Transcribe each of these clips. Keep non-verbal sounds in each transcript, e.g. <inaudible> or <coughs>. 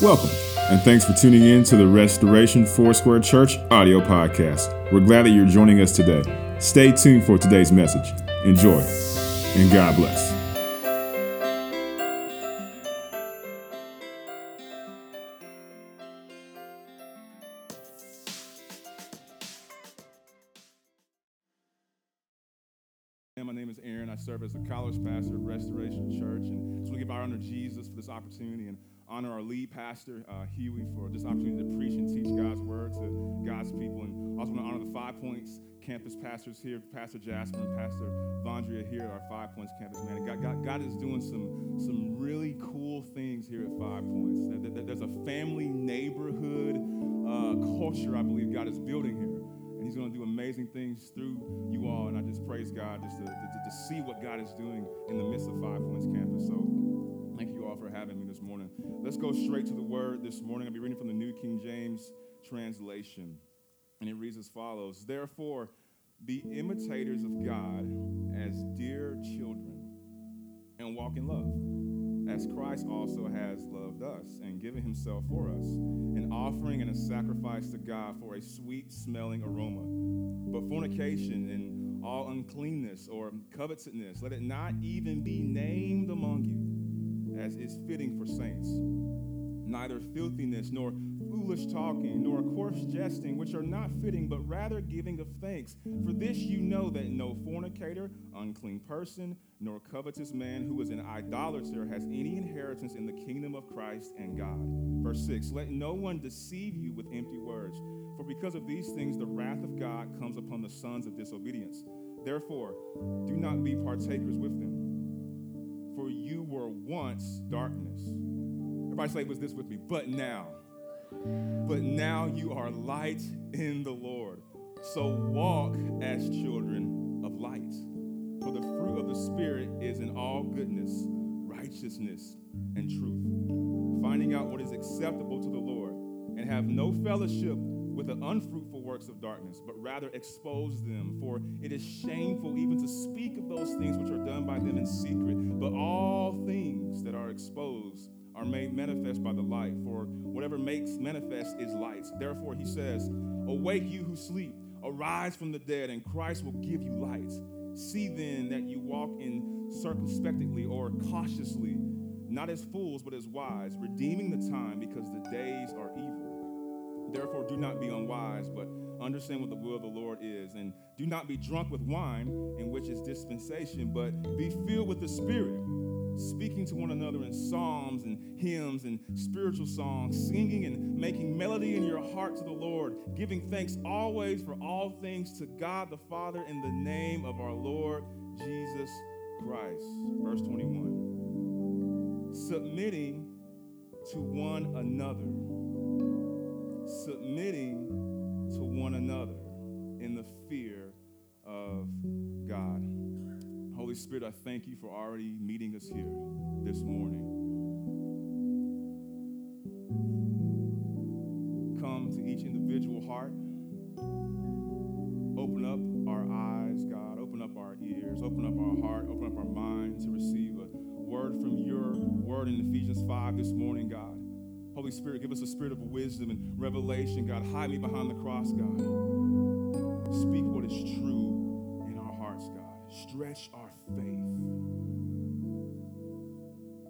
Welcome, and thanks for tuning in to the Restoration Foursquare Church audio podcast. We're glad that you're joining us today. Stay tuned for today's message. Enjoy, and God bless. My name is Aaron. I serve as the college pastor at Restoration Church, and want to give our honor to Jesus for this opportunity and honor our lead pastor, uh, Huey, for this opportunity to preach and teach God's word to God's people. And also want to honor the Five Points campus pastors here, Pastor Jasper and Pastor Vondria here at our Five Points campus. Man, God, God, God is doing some, some really cool things here at Five Points. There's a family neighborhood uh, culture I believe God is building here and he's going to do amazing things through you all. And I just praise God just to, to, to, see what God is doing in the midst of Five Points Campus. So for having me this morning. Let's go straight to the word this morning. I'll be reading from the New King James translation. And it reads as follows Therefore, be imitators of God as dear children and walk in love as Christ also has loved us and given himself for us, an offering and a sacrifice to God for a sweet smelling aroma. But fornication and all uncleanness or covetousness, let it not even be named as is fitting for saints. Neither filthiness nor foolish talking, nor coarse jesting, which are not fitting, but rather giving of thanks. For this you know that no fornicator, unclean person, nor covetous man who is an idolater has any inheritance in the kingdom of Christ and God. Verse 6 Let no one deceive you with empty words, for because of these things the wrath of God comes upon the sons of disobedience. Therefore, do not be partakers with them, for you were once darkness. Everybody say, Was this with me? But now but now you are light in the Lord. So walk as children of light. For the fruit of the Spirit is in all goodness, righteousness, and truth, finding out what is acceptable to the Lord, and have no fellowship with the unfruitful works of darkness, but rather expose them. For it is shameful even to speak of those things which are done by them in secret. But all things that are exposed are made manifest by the light, for whatever makes manifest is light. Therefore, he says, Awake, you who sleep, arise from the dead, and Christ will give you light. See then that you walk in circumspectly or cautiously, not as fools, but as wise, redeeming the time because the days are evil. Therefore, do not be unwise, but understand what the will of the Lord is. And do not be drunk with wine, in which is dispensation, but be filled with the Spirit speaking to one another in psalms and hymns and spiritual songs, singing and making melody in your heart to the Lord, giving thanks always for all things to God the Father in the name of our Lord Jesus Christ. Verse 21. Submitting to one another. Submitting to one another in the fear of God. Holy Spirit, I thank you for already meeting us here this morning. Come to each individual heart. Open up our eyes, God. Open up our ears. Open up our heart. Open up our mind to receive a word from your word in Ephesians 5 this morning, God. Holy Spirit, give us a spirit of wisdom and revelation, God. Hide me behind the cross, God. Speak what is true in our hearts, God. Stretch our faith.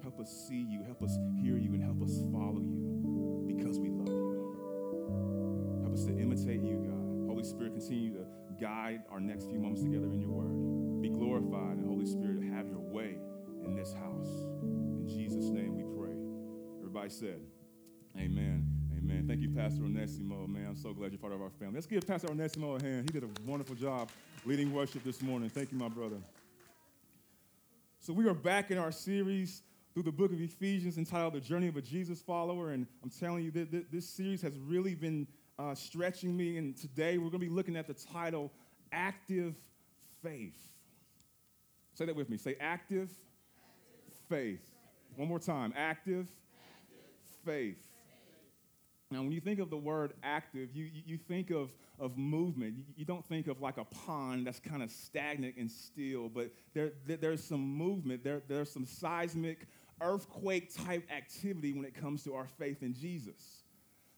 Help us see you, help us hear you, and help us follow you because we love you. Help us to imitate you, God. Holy Spirit, continue to guide our next few moments together in your word. Be glorified, and Holy Spirit, have your way in this house. In Jesus' name we pray. Everybody said, Amen. Amen. Thank you, Pastor Onésimo, man. I'm so glad you're part of our family. Let's give Pastor Onésimo a hand. He did a wonderful job leading worship this morning. Thank you, my brother. So, we are back in our series through the book of Ephesians entitled The Journey of a Jesus Follower. And I'm telling you, this series has really been uh, stretching me. And today we're going to be looking at the title Active Faith. Say that with me. Say active, active. faith. One more time. Active, active. faith. Now, when you think of the word active, you, you think of, of movement. You, don't think of like a pond that's kind of stagnant and still, but there, there, there's some movement, there, there's some seismic earthquake type activity when it comes to our faith in Jesus.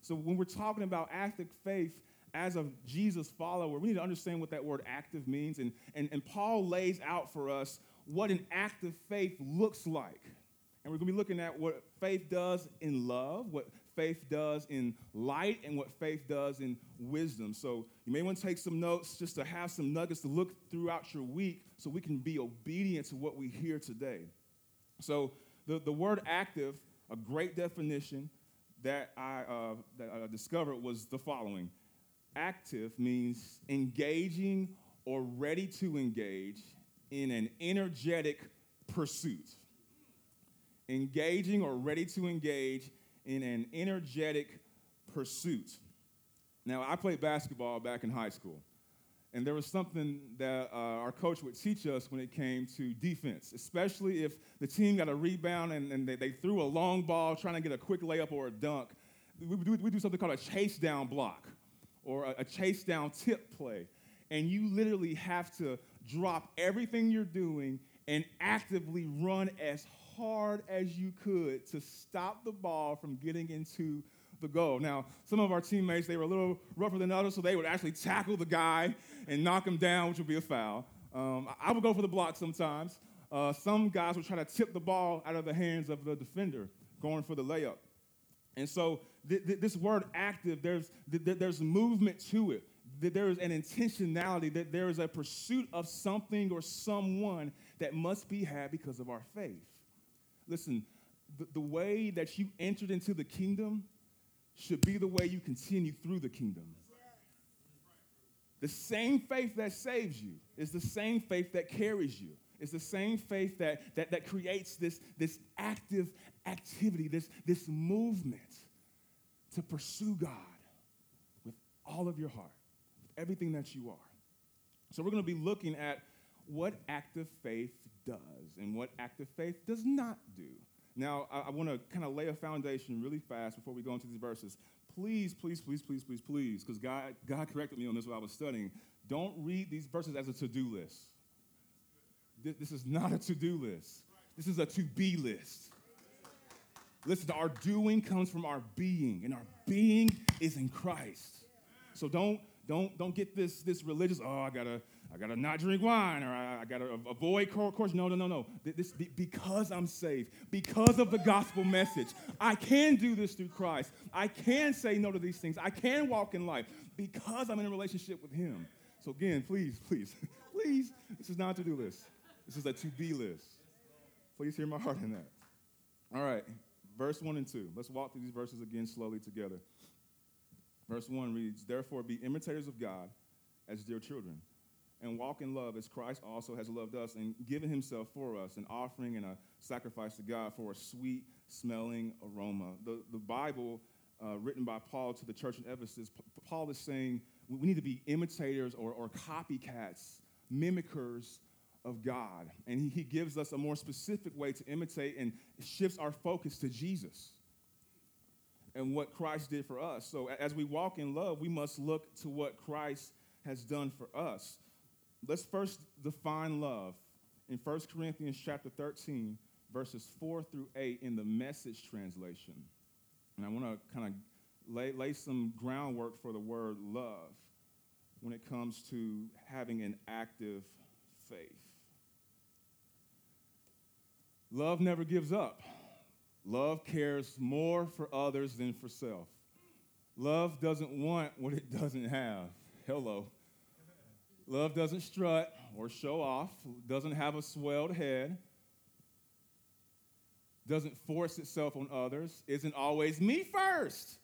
So when we're talking about active faith as a Jesus follower, we need to understand what that word active means. And, and, and Paul lays out for us what an active faith looks like. And we're going to be looking at what faith does in love, what faith does in light, and what faith does in wisdom. So you may want to take some notes just to have some nuggets to look throughout your week so we can be obedient to what we hear today. So the, the word active, a great definition that I, uh, that I discovered was the following active means engaging or ready to engage in an energetic pursuit engaging or ready to engage in an energetic pursuit. Now, I played basketball back in high school, and there was something that uh, our coach would teach us when it came to defense, especially if the team got a rebound and, and they, they, threw a long ball trying to get a quick layup or a dunk. We do, we do something called a chase down block or a, a chase down tip play. And you literally have to drop everything you're doing and actively run as hard as you could to stop the ball from getting into the goal. Now, some of our teammates, they were a little rougher than others, so they would actually tackle the guy and knock him down, which would be a foul. Um, I would go for the block sometimes. Uh, some guys would try to tip the ball out of the hands of the defender, going for the layup. And so th- th- this word active, there's, th- there's movement to it. There is an intentionality, that there is a pursuit of something or someone that must be had because of our faith. Listen, the, the way that you entered into the kingdom should be the way you continue through the kingdom. The same faith that saves you is the same faith that carries you. It's the same faith that, that, that creates this, this active activity, this, this movement to pursue God with all of your heart, with everything that you are. So, we're going to be looking at what active faith does and what active faith does not do. Now, I, I want to kind of lay a foundation really fast before we go into these verses. Please, please, please, please, please, please, because God, God corrected me on this while I was studying. Don't read these verses as a to do list. This, this is not a to do list, this is a to be list. Listen, our doing comes from our being, and our being is in Christ. So don't don't don't get this this religious. Oh, I gotta I gotta not drink wine, or I, I gotta avoid coarse. No, no, no, no. This because I'm saved, because of the gospel message, I can do this through Christ. I can say no to these things. I can walk in life because I'm in a relationship with Him. So again, please, please, <laughs> please, this is not a to-do list. This is a to-be list. Please hear my heart in that. All right, verse one and two. Let's walk through these verses again slowly together. Verse one reads, "Therefore, be imitators of God as dear children." And walk in love as Christ also has loved us and given himself for us, an offering and a sacrifice to God for a sweet smelling aroma. The, the Bible, uh, written by Paul to the church in Ephesus, Paul is saying we need to be imitators or, or copycats, mimickers of God. And he, he gives us a more specific way to imitate and shifts our focus to Jesus and what Christ did for us. So as we walk in love, we must look to what Christ has done for us let's first define love in 1 Corinthians chapter 13, verses 4 through 8 in the message translation. And I want to kind of lay, lay some groundwork for the word love when it comes to having an active faith. Love never gives up. Love cares more for others than for self. Love doesn't want what it doesn't have. Hello. Love doesn't strut or show off, doesn't have a swelled head, doesn't force itself on others, isn't always me first,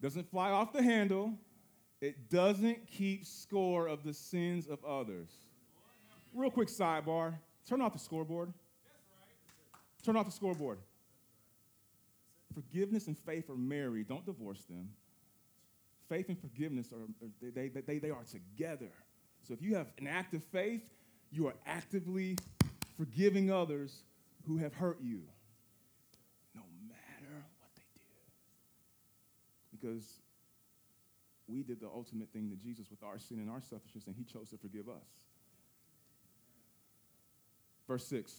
doesn't fly off the handle, it doesn't keep score of the sins of others. Real quick sidebar turn off the scoreboard. Turn off the scoreboard. Forgiveness and faith are married. Don't divorce them. Faith and forgiveness are they, they, they, they are together. So if you have an active faith, you are actively forgiving others who have hurt you, no matter what they did. Because we did the ultimate thing to Jesus with our sin and our selfishness, and he chose to forgive us. Verse 6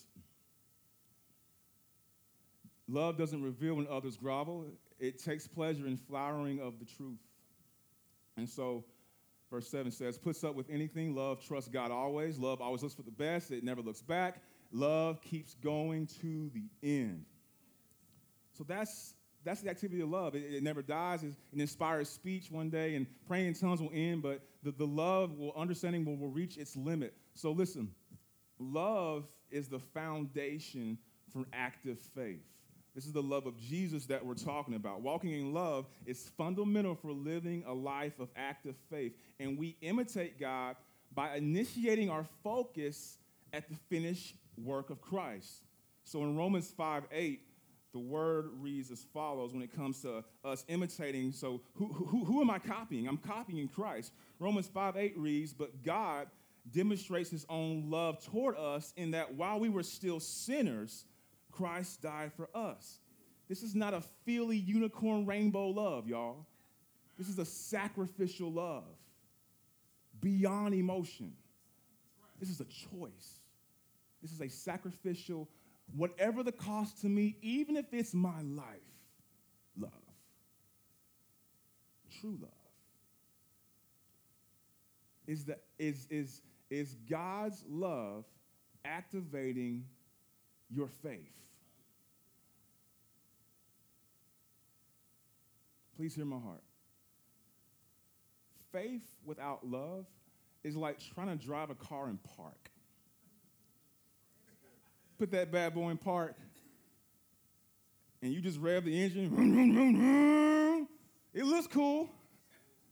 Love doesn't reveal when others grovel, it takes pleasure in flowering of the truth. And so, verse 7 says, puts up with anything. Love trusts God always. Love always looks for the best, it never looks back. Love keeps going to the end. So that's that's the activity of love. It, it never dies. It, it, inspires speech one day, and praying in tongues will end, but the, the love, will, understanding will, will reach its limit. So listen, love is the foundation for active faith. This is the love of Jesus that we're talking about. Walking in love is fundamental for living a life of active faith. And we imitate God by initiating our focus at the finished work of Christ. So in Romans 5 8, the word reads as follows when it comes to us imitating. So, who, who, who am I copying? I'm copying Christ. Romans 5 8 reads, But God demonstrates his own love toward us in that while we were still sinners, Christ died for us. This is not a feely unicorn rainbow love, y'all. This is a sacrificial love beyond emotion. This is a choice. This is a sacrificial whatever the cost to me, even if it's my life, love. True love. Is, that, is, is, is God's love activating your faith? Please hear my heart. Faith without love is like trying to drive a car in park put that bad boy in park, and you just rev the engine, it looks cool,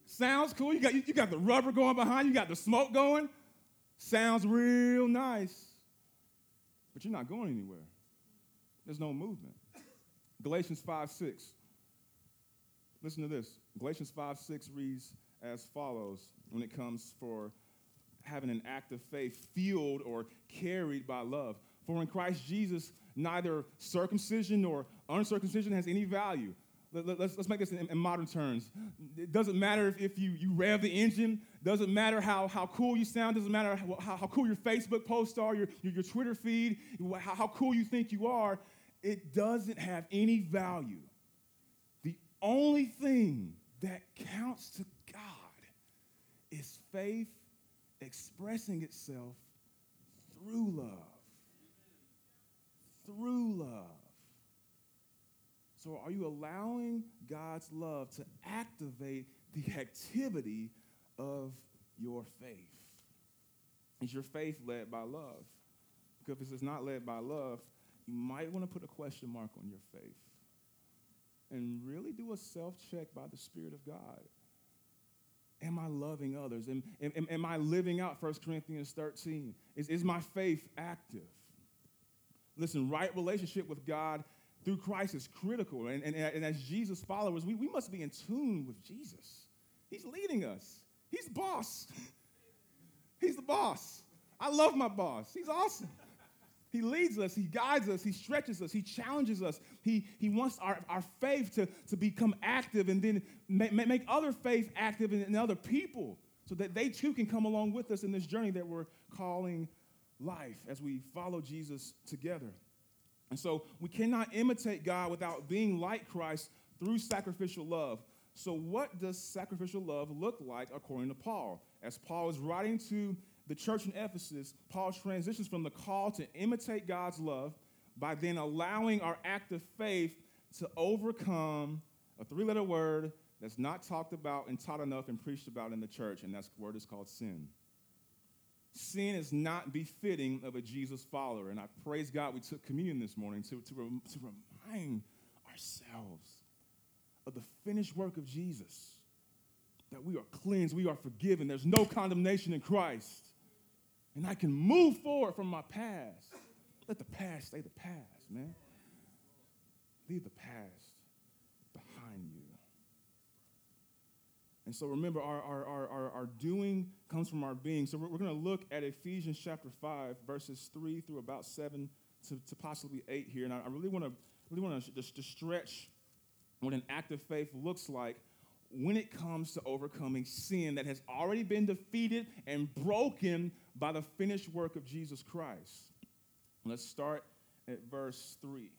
sounds cool. You got, you got the rubber going behind, you got the smoke going, sounds real nice, but you're not going anywhere. There's no movement. Galatians 5 6. Listen to this. Galatians 5 6 reads as follows when it comes for having an act of faith fueled or carried by love. For in Christ Jesus, neither circumcision nor uncircumcision has any value. Let, us let's, let's make this in, in, modern terms. It doesn't matter if, if you, you rev the engine, doesn't matter how, how cool you sound, doesn't matter how, how cool your Facebook posts are, your, your, your Twitter feed, how, how cool you think you are. It doesn't have any value. Only thing that counts to God is faith expressing itself through love through love. So, are you allowing God's love to activate the activity of your faith? Is your faith led by love? Because if it's not led by love, you might want to put a question mark on your faith and really do a self check by the Spirit of God. Am I loving others? Am, am, am I living out 1 Corinthians 13? Is, is my faith active? Listen, right relationship with God through Christ is critical. And, and, and as Jesus followers, we, we must be in tune with Jesus. He's leading us, He's boss. <laughs> He's the boss. I love my boss. He's awesome. He leads us, He guides us, He stretches us, He challenges us. He, he wants our, our faith to, to become active and then make, make other faith active in, in other people so that they too can come along with us in this journey that we're calling life as we follow Jesus together. And so we cannot imitate God without being like Christ through sacrificial love. So, what does sacrificial love look like according to Paul? As Paul is writing to the church in Ephesus, Paul transitions from the call to imitate God's love by then allowing our act of faith to overcome a three letter word that's not talked about and taught enough and preached about in the church, and that word is called sin sin is not befitting of a Jesus follower. And I praise God we took communion this morning to, to, to remind ourselves of the finished work of Jesus. That we are cleansed, we are forgiven, there's no condemnation in Christ. And I can move forward from my past. Let the past stay the past, man. Leave the past behind you. And so remember, our, our, our, our, doing comes from our being. So we're, we're going to look at Ephesians chapter 5, verses 3 through about 7 to, to possibly 8 here. And I, really want to really want to just to stretch what an act of faith looks like when it comes to overcoming sin that has already been defeated and broken by the finished work of Jesus Christ. Let's start at verse 3.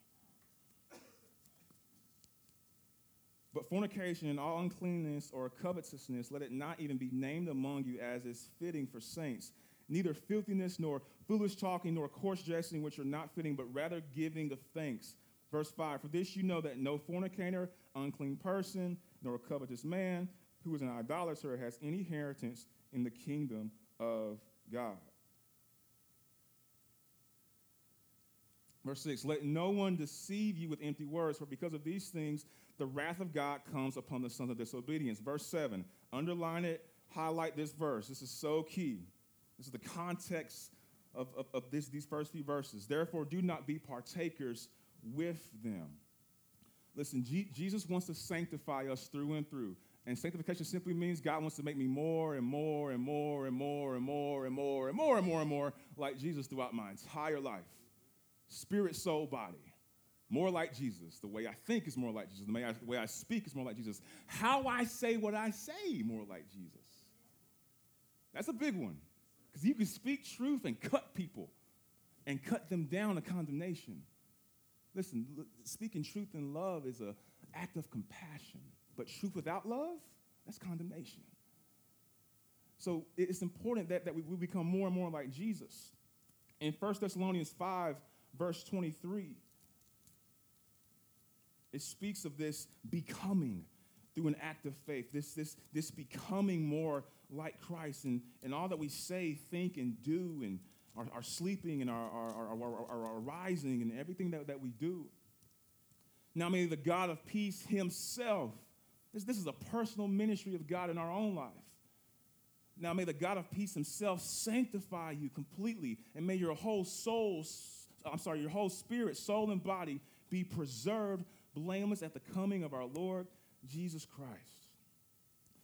But fornication and all uncleanness or covetousness, let it not even be named among you as is fitting for saints. Neither filthiness, nor foolish talking, nor coarse jesting, which are not fitting, but rather giving of thanks. Verse 5 For this you know that no fornicator, unclean person, nor covetous man, who is an idolater, has any inheritance in the kingdom of God. Verse 6 Let no one deceive you with empty words, for because of these things the wrath of God comes upon the sons of disobedience. Verse 7, underline it, highlight this verse. This is so key. This is the context of, of, of this, these first few verses. Therefore, do not be partakers with them. Listen, G- Jesus wants to sanctify us through and through. And sanctification simply means God wants to make me more and more and more and more and more and more and more and more and more like Jesus throughout my entire life spirit, soul, body more like Jesus. The way I think is more like Jesus. The way I, speak is more like Jesus. How I say what I say, more like Jesus. That's a big one. Because you can speak truth and cut people and cut them down to condemnation. Listen, speaking truth in love is an act of compassion. But truth without love, that's condemnation. So it's important that, that we, we become more and more like Jesus. In 1 Thessalonians 5, verse 23, it speaks of this becoming through an act of faith, this, this, this becoming more like Christ and, and all that we say, think, and do, and our, our sleeping and our, our, our, our, rising and everything that, that we do. Now, may the God of peace himself, this, this is a personal ministry of God in our own life. Now, may the God of peace himself sanctify you completely, and may your whole soul, I'm sorry, your whole spirit, soul, and body be preserved blameless at the coming of our Lord Jesus Christ.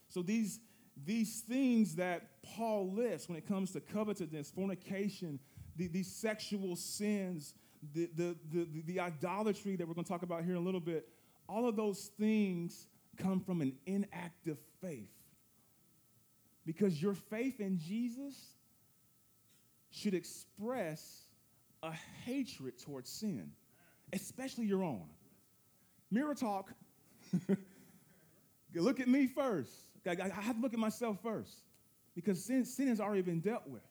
So these, these things that Paul lists when it comes to covetousness, fornication, the, these sexual sins, the, the, the, the idolatry that we're going to talk about here in a little bit, all of those things come from an inactive faith. Because your faith in Jesus should express a hatred towards sin, especially your own. Mirror talk. <laughs> look at me first. I, have to look at myself first because sin, sin has already been dealt with.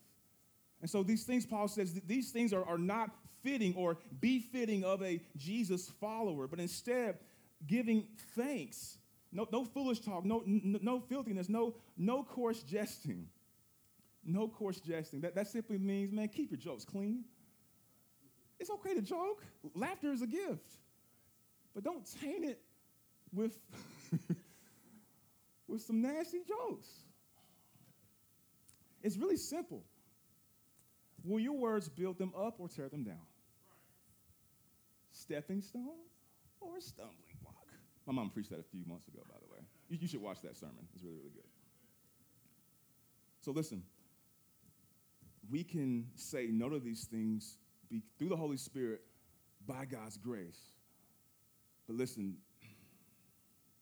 And so these things, Paul says, these things are, are not fitting or befitting of a Jesus follower, but instead giving thanks. No, no foolish talk, no, no, no filthiness, no, no coarse jesting. No coarse jesting. That, that simply means, man, keep your jokes clean. It's okay to joke. Laughter is a gift. But don't taint it with, <laughs> with some nasty jokes. It's really simple. Will your words build them up or tear them down? Stepping stone or stumbling? My mom preached that a few months ago, by the way. You, you should watch that sermon. It's really, really good. So listen, we can say no to these things be, through the Holy Spirit by God's grace. But listen,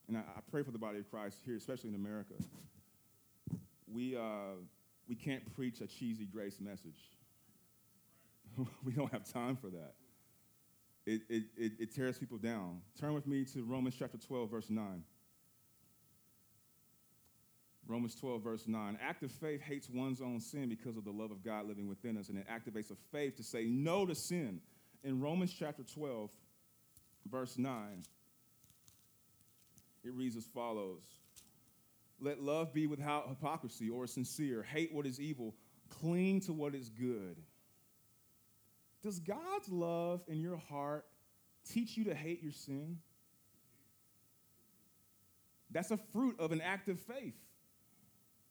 and I, I, pray for the body of Christ here, especially in America. We, uh, we can't preach a cheesy grace message. <laughs> we don't have time for that. It, it, it, it tears people down. Turn with me to Romans chapter 12, verse 9. Romans 12, verse 9. Active faith hates one's own sin because of the love of God living within us, and it activates a faith to say no to sin. In Romans chapter 12, verse 9, it reads as follows Let love be without hypocrisy or sincere. Hate what is evil, cling to what is good. Does God's love in your heart teach you to hate your sin? That's a fruit of an active faith.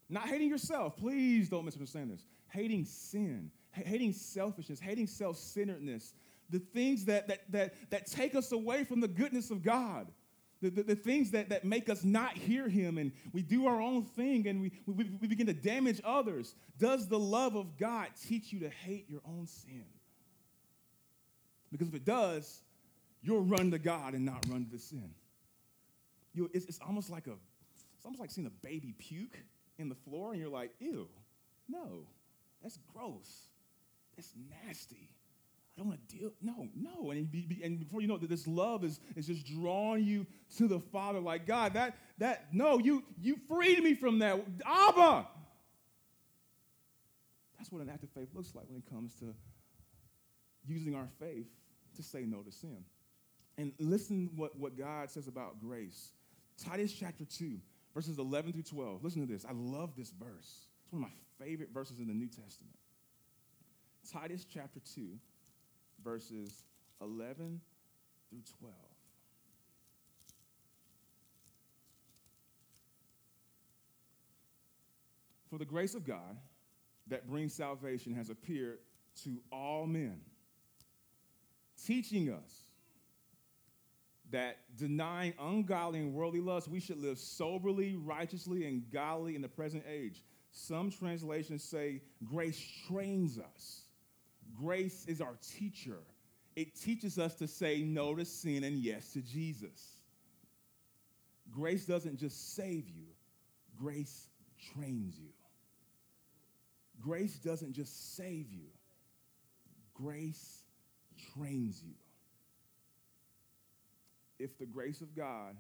Not hating yourself. Please don't misunderstand this. Hating sin, hating selfishness, hating self centeredness, the things that, that, that, that take us away from the goodness of God. The, the, the, things that, that make us not hear him and we do our own thing and we, we, we begin to damage others. Does the love of God teach you to hate your own sin? Because if it does, you'll run to God and not run to sin. You, it's, it's almost like a, it's almost like seeing a baby puke in the floor and you're like, ew, no, that's gross. That's nasty. I don't want to deal. No, no. And, be, and before you know it, this love is, is just drawing you to the Father. Like, God, that, that, no, you, you freed me from that. Abba! That's what an act of faith looks like when it comes to using our faith to say no to sin. And listen what, what God says about grace. Titus chapter 2, verses 11 through 12. Listen to this. I love this verse. It's one of my favorite verses in the New Testament. Titus chapter 2, verses 11 through 12. For the grace of God that brings salvation has appeared to all men, teaching us that denying ungodly and worldly lusts, we should live soberly, righteously, and godly in the present age. Some translations say grace trains us. Grace is our teacher. It teaches us to say no to sin and yes to Jesus. Grace doesn't just save you, grace trains you. Grace doesn't just save you, grace trains you. If the grace of God,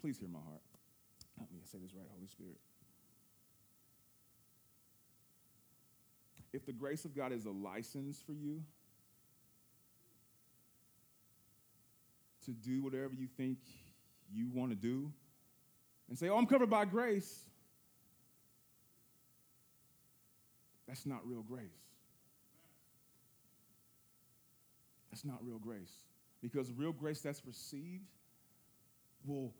please hear my heart. Help me say this right, Holy Spirit. if the grace of God is a license for you to do whatever you think you want to do and say, oh, I'm covered by grace, that's not real grace. That's not real grace. Because real grace that's received will,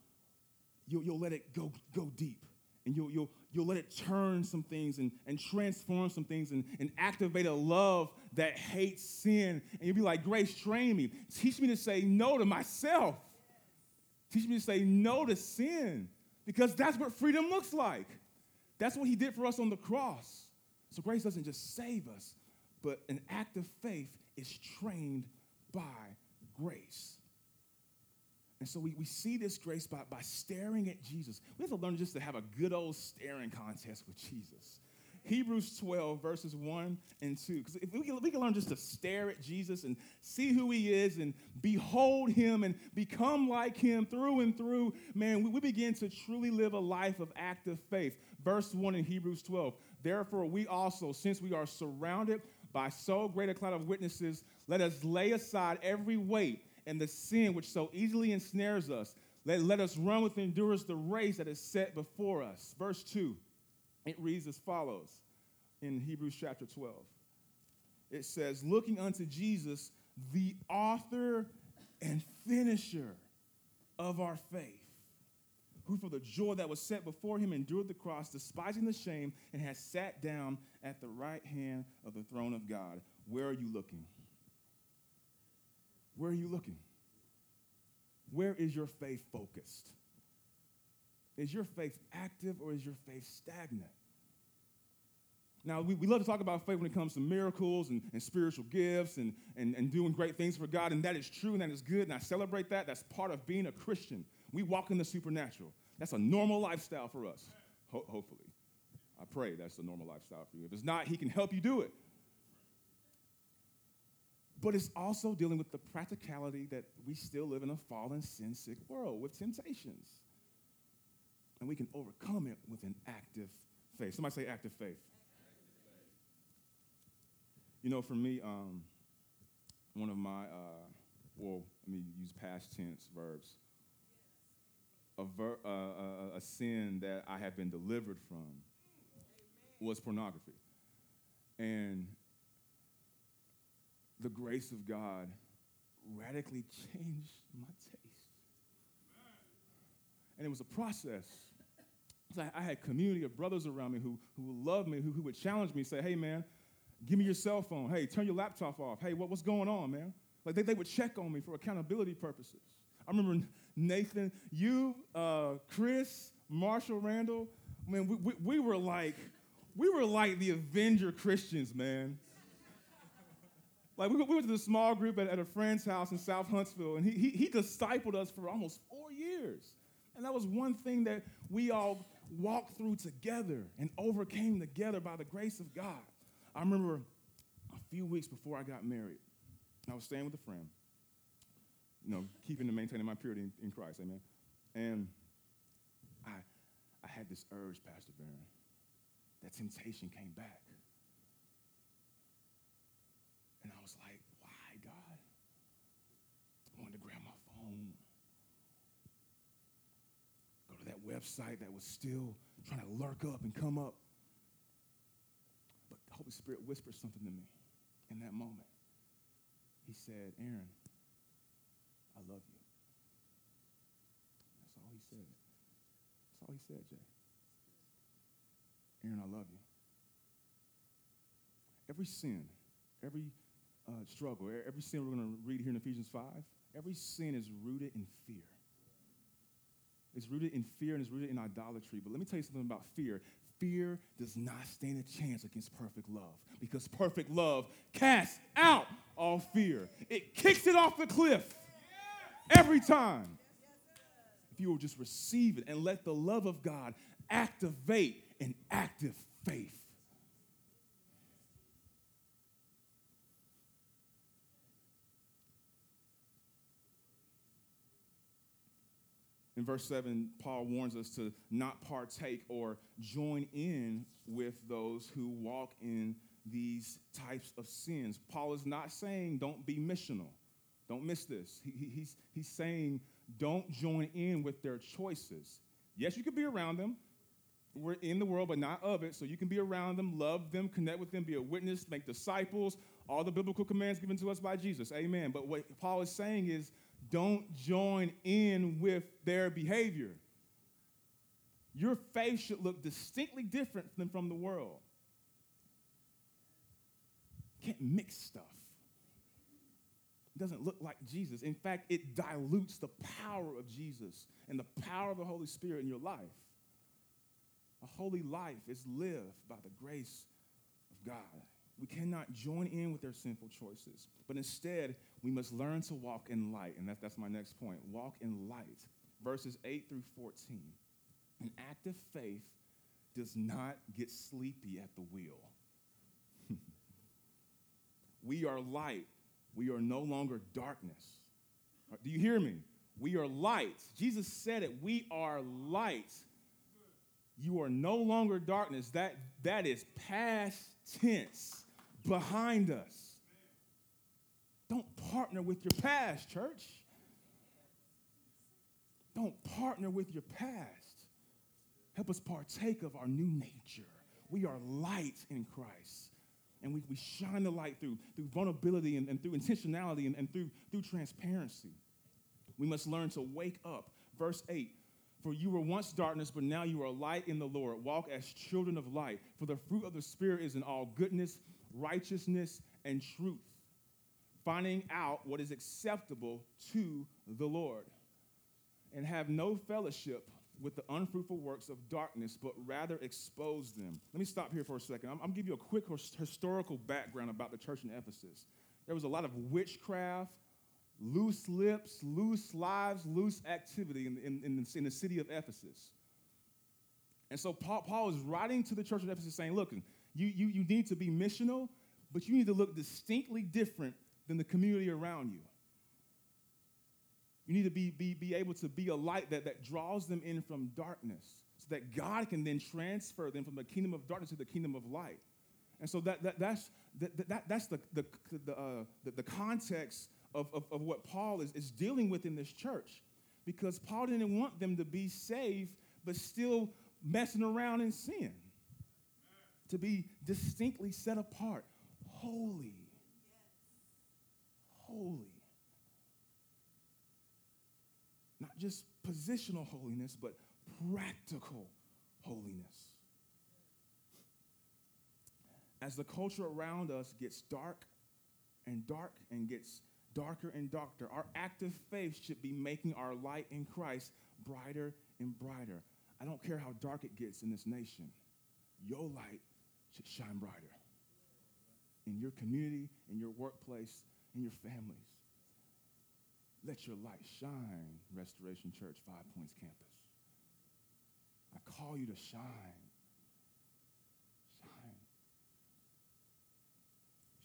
you'll, you'll let it go, go deep and you'll, you'll, you'll let it turn some things and, and transform some things and, and activate a love that hates sin. And you'll be like, Grace, train me. Teach me to say no to myself. Teach me to say no to sin because that's what freedom looks like. That's what he did for us on the cross. So grace doesn't just save us, but an act of faith is trained by grace. And so we, we see this grace by, by staring at Jesus. We have to learn just to have a good old staring contest with Jesus. Hebrews 12, verses 1 and 2. Because if we can, we can learn just to stare at Jesus and see who he is and behold him and become like him through and through, man, we, we begin to truly live a life of active faith. Verse 1 in Hebrews 12. Therefore, we also, since we are surrounded by so great a cloud of witnesses, let us lay aside every weight and the sin which so easily ensnares us. Let, let us run with endurance the race that is set before us. Verse 2, it reads as follows in Hebrews chapter 12. It says, Looking unto Jesus, the author and finisher of our faith, who for the joy that was set before him endured the cross, despising the shame, and has sat down at the right hand of the throne of God. Where are you looking? Where are you looking? Where is your faith focused? Is your faith active or is your faith stagnant? Now, we, we love to talk about faith when it comes to miracles and, and spiritual gifts and, and, and doing great things for God, and that is true and that is good, and I celebrate that. That's part of being a Christian. We walk in the supernatural. That's a normal lifestyle for us, Ho- hopefully. I pray that's the normal lifestyle for you. If it's not, He can help you do it but it's also dealing with the practicality that we still live in a fallen, sin sick world with temptations. And we can overcome it with an active faith. Somebody say active faith. You know, for me, um, one of my, uh, well, let me use past tense verbs. A, ver- uh, uh, a sin that I have been delivered from was pornography. And the grace of God radically changed my taste. And it was a process. I had community of brothers around me who, who loved me, who, who would challenge me, say, hey, man, give me your cell phone. Hey, turn your laptop off. Hey, what, what's going on, man? Like they, they would check on me for accountability purposes. I remember Nathan, you, uh, Chris, Marshall, Randall, man, we, we, we were like, we were like the Avenger Christians, man. Like, we, we went to the small group at, at, a friend's house in South Huntsville, and he, he, he discipled us for almost four years. And that was one thing that we all walked through together and overcame together by the grace of God. I remember a few weeks before I got married, I was staying with a friend, you know, keeping and maintaining my purity in, in Christ, amen. And I, I had this urge, Pastor Barron. That temptation came back. And I was like, why, God? I wanted to grab my phone, go to that website that was still trying to lurk up and come up. But the Holy Spirit whispered something to me in that moment. He said, Aaron, I love you. That's all he said. That's all he said, Jay. Aaron, I love you. Every sin, every uh, struggle, every sin we're going to read here in Ephesians 5, every sin is rooted in fear. It's rooted in fear and it's rooted in idolatry. But let me tell you something about fear. Fear does not stand a chance against perfect love because perfect love casts out all fear. It kicks it off the cliff every time. If you will just receive it and let the love of God activate an active faith. In verse 7, Paul warns us to not partake or join in with those who walk in these types of sins. Paul is not saying don't be missional. Don't miss this. He, he, he's, he's saying don't join in with their choices. Yes, you could be around them. We're in the world, but not of it. So you can be around them, love them, connect with them, be a witness, make disciples, all the biblical commands given to us by Jesus. Amen. But what Paul is saying is don't join in with their behavior. Your faith should look distinctly different than from the world. Can't mix stuff. It doesn't look like Jesus. In fact, it dilutes the power of Jesus and the power of the Holy Spirit in your life. A holy life is lived by the grace of God. We cannot join in with their sinful choices, but instead, we must learn to walk in light. And that, that's my next point walk in light. Verses 8 through 14. An active faith does not get sleepy at the wheel. <laughs> we are light, we are no longer darkness. Do you hear me? We are light. Jesus said it. We are light. You are no longer darkness. That, that is past tense behind us. Don't partner with your past, church. Don't partner with your past. Help us partake of our new nature. We are light in Christ. And we, we shine the light through, through vulnerability and, and through intentionality and, and through, through transparency. We must learn to wake up. Verse 8 For you were once darkness, but now you are light in the Lord. Walk as children of light. For the fruit of the Spirit is in all goodness, righteousness, and truth, finding out what is acceptable to the Lord. And have no fellowship with the unfruitful works of darkness, but rather expose them. Let me stop here for a second. I'm, going to give you a quick historical background about the church in Ephesus. There was a lot of witchcraft, loose lips, loose lives, loose activity in, in, in, the, in the city of Ephesus. And so Paul, Paul is writing to the church of Ephesus saying, look, you, you, you need to be missional, but you need to look distinctly different than the community around you. You need to be, be, be able to be a light that, that draws them in from darkness so that God can then transfer them from the kingdom of darkness to the kingdom of light. And so that, that, that's, that, that, that's the, the, the, uh, the, the, context of, of, of what Paul is, is dealing with in this church. Because Paul didn't want them to be saved, but still messing around in sin to be distinctly set apart, holy. Holy. Not just positional holiness, but practical holiness. As the culture around us gets dark and dark and gets darker and darker, our active faith should be making our light in Christ brighter and brighter. I don't care how dark it gets in this nation. Your light should shine brighter in your community, in your workplace, in your families. Let your light shine, Restoration Church, Five Points Campus. I call you to shine. Shine.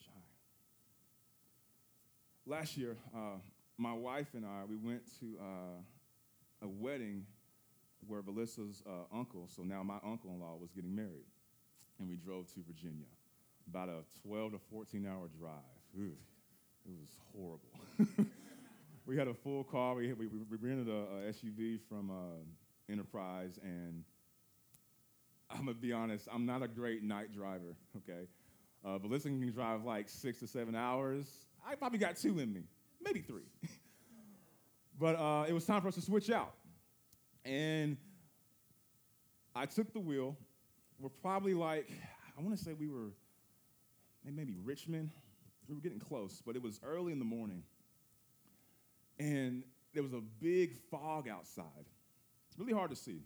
Shine. Last year, uh, my wife and I, we went to uh, a wedding where Melissa's uh, uncle, so now my uncle-in-law, was getting married. And we drove to Virginia, about a 12 to 14 hour drive. Ooh, it was horrible. <laughs> we had a full car. We, we, we rented a, a SUV from uh, Enterprise, and I'm gonna be honest, I'm not a great night driver, okay? Uh, but listening can drive like six to seven hours. I probably got two in me, maybe three. <laughs> but uh, it was time for us to switch out. And I took the wheel. We're probably like, I wanna say we were maybe Richmond. We were getting close, but it was early in the morning. And there was a big fog outside. It's really hard to see.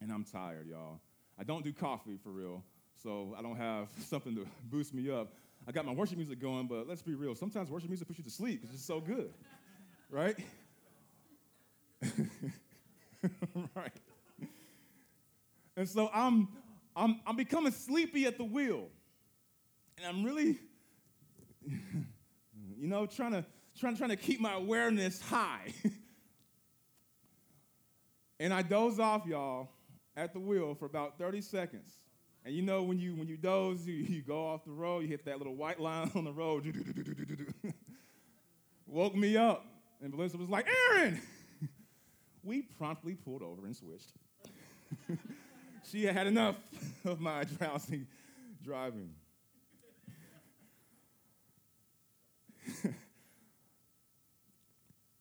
And I'm tired, y'all. I don't do coffee for real, so I don't have <laughs> something to boost me up. I got my worship music going, but let's be real. Sometimes worship music puts you to sleep because it's so good, right? <laughs> right. And so I'm, I'm, I'm becoming sleepy at the wheel. And I'm really, <laughs> you know, trying to, trying, trying to keep my awareness high. and I doze off, y'all, at the wheel for about 30 seconds. And you know when you when you doze, you, you go off the road, you hit that little white line on the road. <laughs> Woke me up. And Melissa was like, Aaron! <laughs> we promptly pulled over and switched. <laughs> she had had enough of my drowsy driving.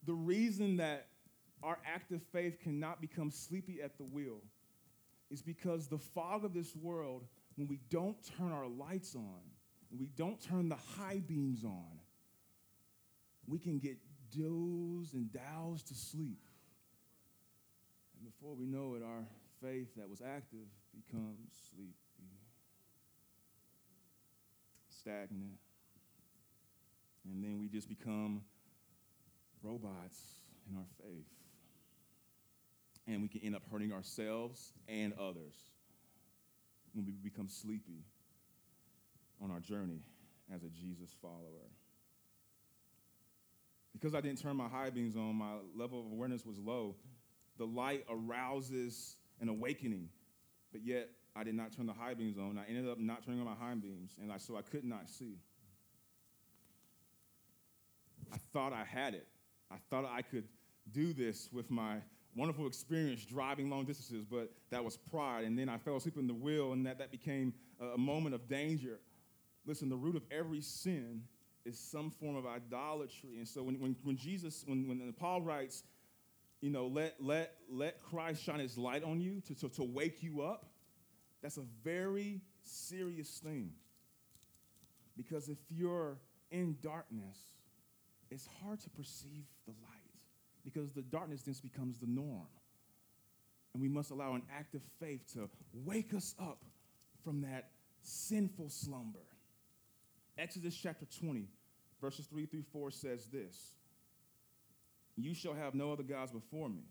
the reason that our active faith cannot become sleepy at the wheel is because the fog of this world, when we don't turn our lights on, we don't turn the high beams on, we can get dozed and doused to sleep. And before we know it, our faith that was active becomes sleepy, stagnant, and then we just become robots in our faith and we can end up hurting ourselves and others when we become sleepy on our journey as a Jesus follower. Because I didn't turn my high beams on, my level of awareness was low. The light arouses an awakening, but yet I did not turn the high beams on. I ended up not turning on my high beams, and I, so I could not see. I thought I had it. I thought I could do this with my wonderful experience driving long distances, but that was pride. And then I fell asleep in the wheel, and that, that became a, moment of danger. Listen, the root of every sin is some form of idolatry. And so when, when, when Jesus, when, when Paul writes, you know, let, let, let Christ shine his light on you to, to, to wake you up, that's a very serious thing. Because if you're in darkness, it's hard to perceive the light because the darkness then becomes the norm. And we must allow an act of faith to wake us up from that sinful slumber. Exodus chapter 20, verses 3 through 4 says this You shall have no other gods before me.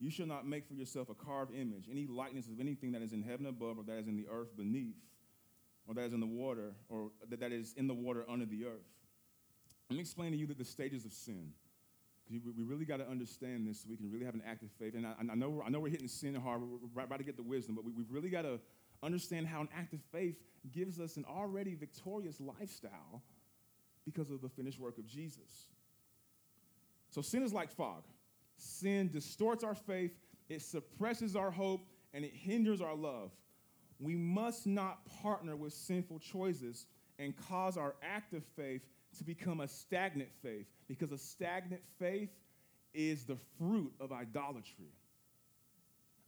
You shall not make for yourself a carved image, any likeness of anything that is in heaven above, or that is in the earth beneath, or that is in the water, or that is in the water under the earth. Let me explain to you that the stages of sin. We really got to understand this so we can really have an active faith. And I, I know, we're, I know we're hitting sin hard, we're about to get the wisdom, but we, we've really got to understand how an active faith gives us an already victorious lifestyle because of the finished work of Jesus. So sin is like fog. Sin distorts our faith, it suppresses our hope, and it hinders our love. We must not partner with sinful choices and cause our active faith to become a stagnant faith because a stagnant faith is the fruit of idolatry.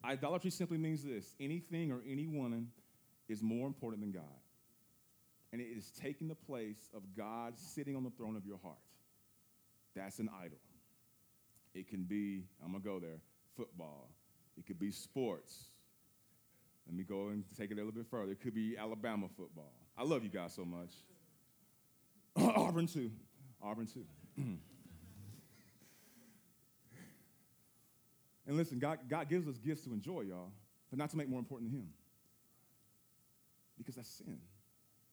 Idolatry simply means this anything or anyone is more important than God. And it is taking the place of God sitting on the throne of your heart. That's an idol. It can be, I'm going to go there, football. It could be sports. Let me go and take it a little bit further. It could be Alabama football. I love you guys so much. <coughs> Auburn too. Auburn too. <coughs> and listen, God, God gives us gifts to enjoy, y'all, but not to make more important than Him. Because that's sin.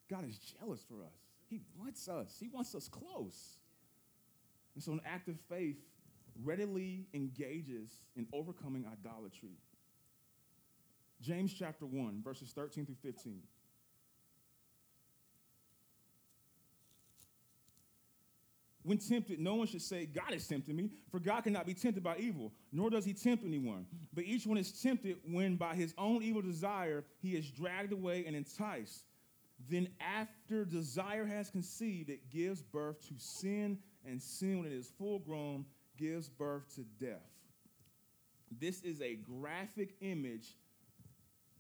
God is jealous for us. He wants us. He wants us close. And so an act of faith readily engages in overcoming idolatry. James chapter 1, verses 13 through 15. When tempted, no one should say, God is tempting me, for God cannot be tempted by evil, nor does he tempt anyone. But each one is tempted when by his own evil desire he is dragged away and enticed. Then, after desire has conceived, it gives birth to sin, and sin, when it is full grown, gives birth to death. This is a graphic image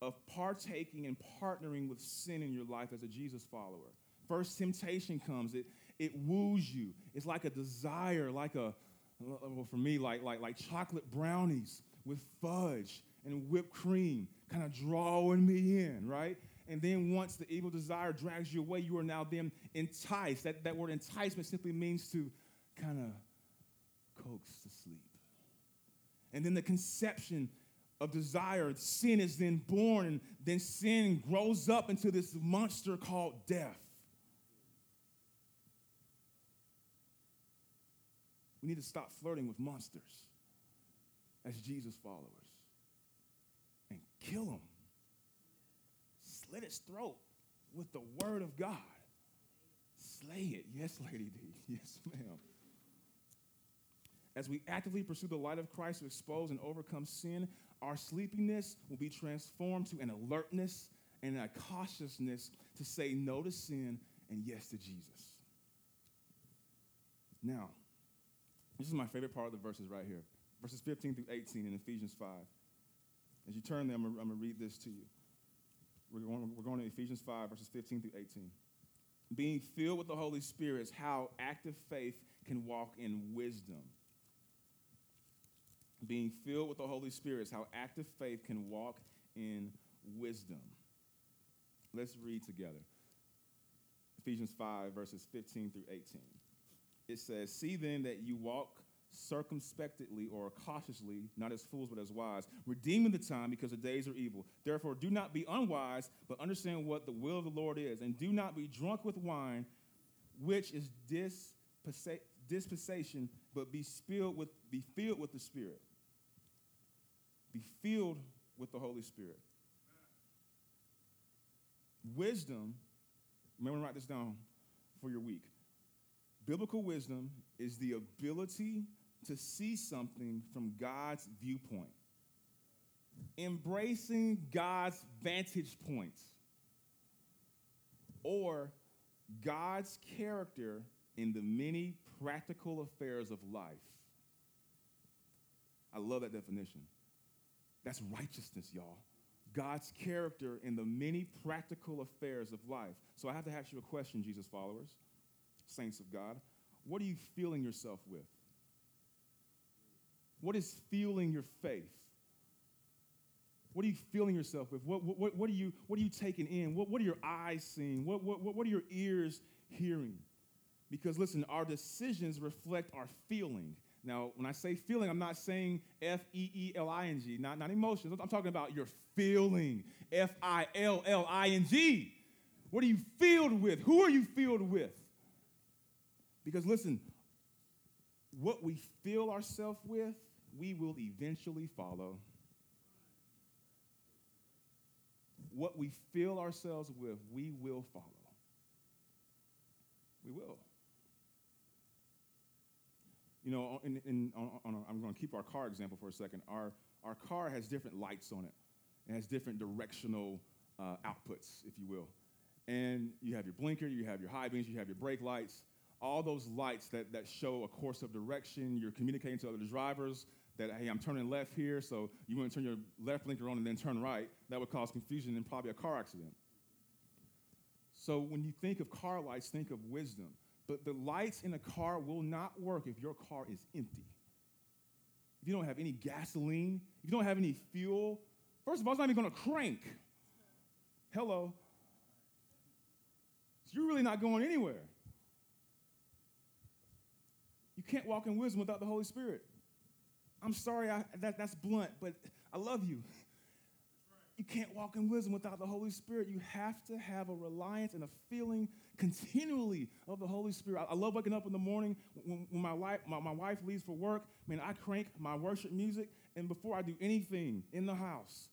of partaking and partnering with sin in your life as a Jesus follower. First temptation comes, it, it woos you. It's like a desire, like a, well, for me, like, like, like chocolate brownies with fudge and whipped cream, kind of drawing me in, right? And then once the evil desire drags you away, you are now then enticed. That, that word enticement simply means to kind of coax to sleep. And then the conception of desire, sin is then born, and then sin grows up into this monster called death. We need to stop flirting with monsters as Jesus followers and kill them. Slit its throat with the word of God. Slay it. Yes, Lady D. <laughs> Yes, ma'am. As we actively pursue the light of Christ to expose and overcome sin, our sleepiness will be transformed to an alertness and a cautiousness to say no to sin and yes to Jesus. Now, this is my favorite part of the verses right here. Verses 15 through 18 in Ephesians 5. As you turn there, I'm going to read this to you. We're going, we're going to Ephesians 5, verses 15 through 18. Being filled with the Holy Spirit is how active faith can walk in wisdom. Being filled with the Holy Spirit is how active faith can walk in wisdom. Let's read together. Ephesians 5, verses 15 through 18 it says, See then that you walk circumspectly or cautiously, not as fools but as wise, redeeming the time because the days are evil. Therefore, do not be unwise, but understand what the will of the Lord is, and do not be drunk with wine, which is dispensation, but be filled with be filled with the Spirit. Be filled with the Holy Spirit. Wisdom, remember write this down for your week. Biblical wisdom is the ability to see something from God's viewpoint, embracing God's vantage point, or God's character in the many practical affairs of life. I love that definition. That's righteousness, y'all. God's character in the many practical affairs of life. So I have to ask you a question, Jesus followers saints of God, what are you feeling yourself with? What is fueling your faith? What are you feeling yourself with? What, what, what, are, you, what are you taking in? What, what are your eyes seeing? What, what, what are your ears hearing? Because listen, our decisions reflect our feeling. Now, when I say feeling, I'm not saying F E E L I N G, not, not emotions. I'm talking about your feeling. F I L L I N G. What are you filled with? Who are you filled with? Because listen, what we fill ourselves with, we will eventually follow. What we fill ourselves with, we will follow. We will. You know, in, in, on, on a, I'm going to keep our car example for a second. Our, our car has different lights on it. It has different directional uh, outputs, if you will. And you have your blinker, you have your high beams, you have your brake lights all those lights that, that show a course of direction. You're communicating to other drivers that, hey, I'm turning left here, so you want to turn your left blinker on and then turn right. That would cause confusion and probably a car accident. So when you think of car lights, think of wisdom. But the lights in a car will not work if your car is empty. If you don't have any gasoline, if you don't have any fuel, first of all, it's not even going to crank. Hello. So you're really not going anywhere. You can't walk in wisdom without the Holy Spirit. I'm sorry I, that, that's blunt, but I love you. You can't walk in wisdom without the Holy Spirit. You have to have a reliance and a feeling continually of the Holy Spirit. I, I love waking up in the morning when, when my, wife, my, my wife leaves for work. Man, I crank my worship music, and before I do anything in the house,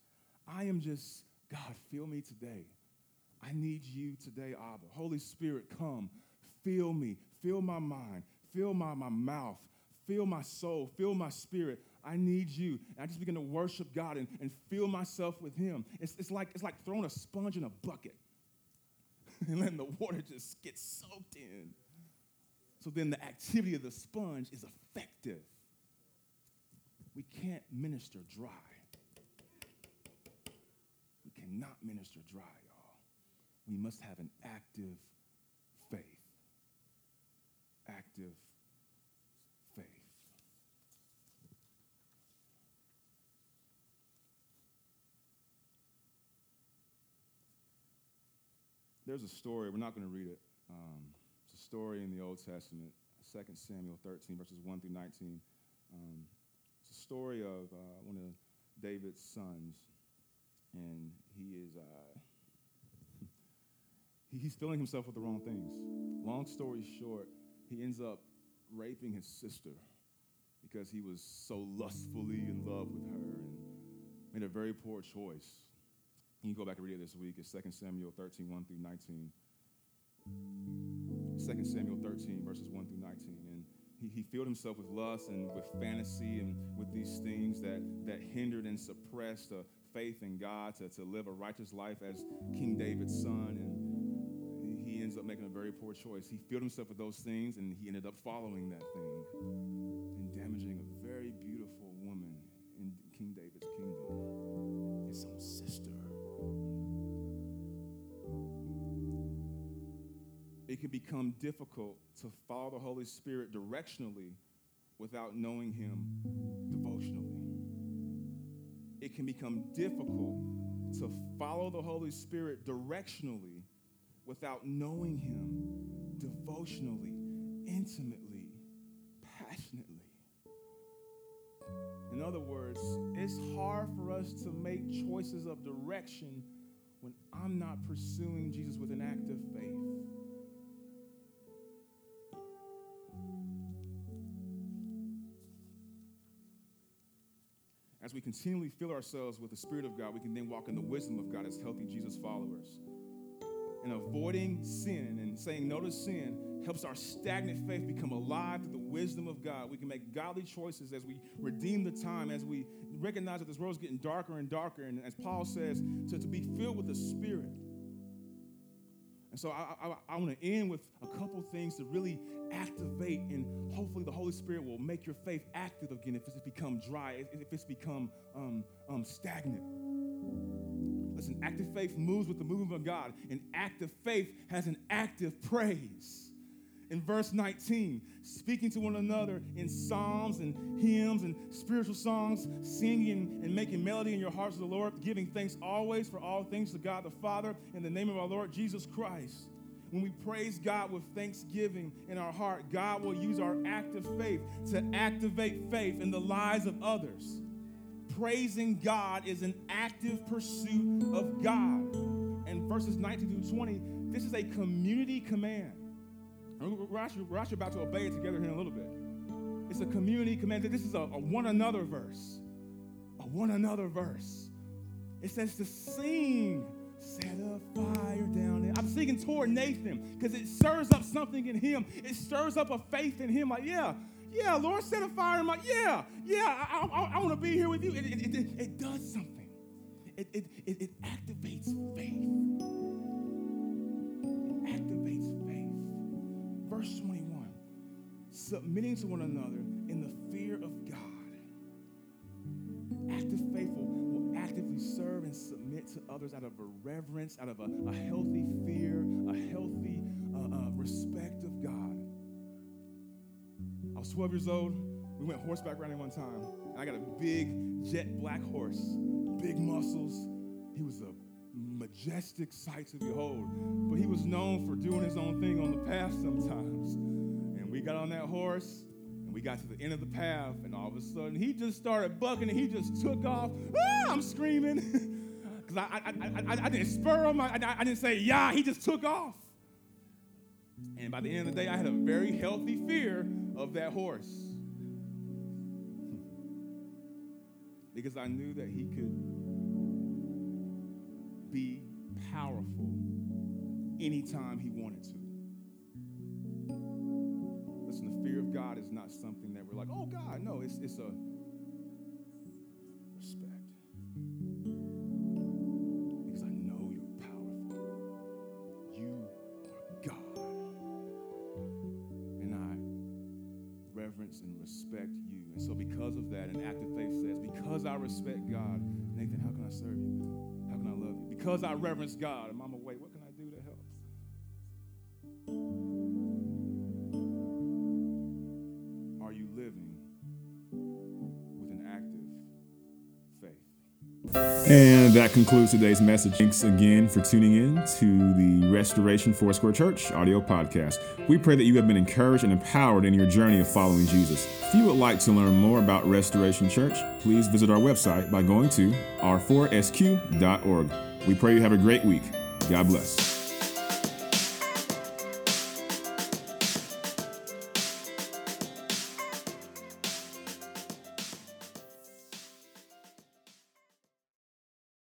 I am just, God, fill me today. I need you today, Abba. Holy Spirit, come. Fill me. Fill my mind. Fill my, my mouth. Fill my soul. Fill my spirit. I need you. And I just begin to worship God and, and fill myself with Him. It's, it's, like, it's like throwing a sponge in a bucket <laughs> and letting the water just get soaked in. So then the activity of the sponge is effective. We can't minister dry. We cannot minister dry, y'all. We must have an active. Active faith. There's a story, we're not going to read it. Um, it's a story in the Old Testament, 2 Samuel 13, verses 1 through 19. Um, it's a story of uh, one of David's sons, and he is uh, <laughs> he's filling himself with the wrong things. Long story short, he ends up raping his sister because he was so lustfully in love with her and made a very poor choice. You can go back and read it this week. It's 2 Samuel 13, 1 through 19. 2 Samuel 13, verses 1 through 19. And he, he filled himself with lust and with fantasy and with these things that, that hindered and suppressed a faith in God to, to live a righteous life as King David's son. And ends up making a very poor choice. He filled himself with those things and he ended up following that thing and damaging a very beautiful woman in King David's kingdom, his own sister. it can become difficult to follow the Holy Spirit directionally without knowing Him devotionally. It can become difficult to follow the Holy Spirit directionally without knowing Him devotionally, intimately, passionately. In other words, it's hard for us to make choices of direction when I'm not pursuing Jesus with an act of faith. as we continually fill ourselves with the Spirit of God, we can then walk in the wisdom of God as healthy Jesus followers. And avoiding sin and saying no to sin helps our stagnant faith become alive to the wisdom of God. We can make godly choices as we redeem the time, as we recognize that this world is getting darker and darker. And as Paul says, to, to be filled with the Spirit. And so I, I, I want to end with a couple things to really activate, and hopefully the Holy Spirit will make your faith active again if it's become dry, if it's become um, um, stagnant. Listen, active faith moves with the movement of God, and active faith has an active praise in verse 19, speaking to one another in psalms and hymns and spiritual songs, singing and making melody in your hearts to the Lord, giving thanks always for all things to God the Father in the name of our Lord Jesus Christ. When we praise God with thanksgiving in our heart, God will use our active faith to activate faith in the lives of others. Praising God is an active pursuit of God. And verses 19 through 20, this is a community command. We're actually, we're actually about to obey it together here in a little bit. It's a community command. This is a, a one another verse. A one another verse. It says to sing, set a fire down there. I'm singing toward Nathan because it stirs up something in him. It stirs up a faith in him. Like, yeah, yeah, Lord, set a fire in my, yeah, yeah, I, I, I want to be here with you. It, it, it, it does something. It, it, it, it activates faith. It activates faith. verse 21 submitting to one another in the fear of God. Active faithful will actively serve and submit to others out of a reverence, out of a, a healthy fear, a healthy uh, uh, respect of God. I was 12 years old. We went horseback riding one time. And I got a big jet black horse, big muscles. He was a majestic sight to behold. But he was known for doing his own thing on the path sometimes. And we got on that horse and we got to the end of the path, and all of a sudden he just started bucking and he just took off. Ah, I'm screaming. <laughs> because I, I, I, I, didn't spur him. I, I, I didn't say, yeah, he just took off. And by the end of the day, I had a very healthy fear of that horse. <laughs> because I knew that he could be powerful anytime he wanted to. Listen, the fear of God is not something that we're like, oh God, no, it's, it's a and respect you. And so, because of that, an act of faith says, Because I respect God, Nathan, how can I serve you, man? How can I love you? Because I reverence God, Mama, And that concludes today's message. Thanks again for tuning in to the Restoration Foursquare Church audio podcast. We pray that you have been encouraged and empowered in your journey of following Jesus. If you would like to learn more about Restoration Church, please visit our website by going to r4sq.org. We pray you have a great week. God bless.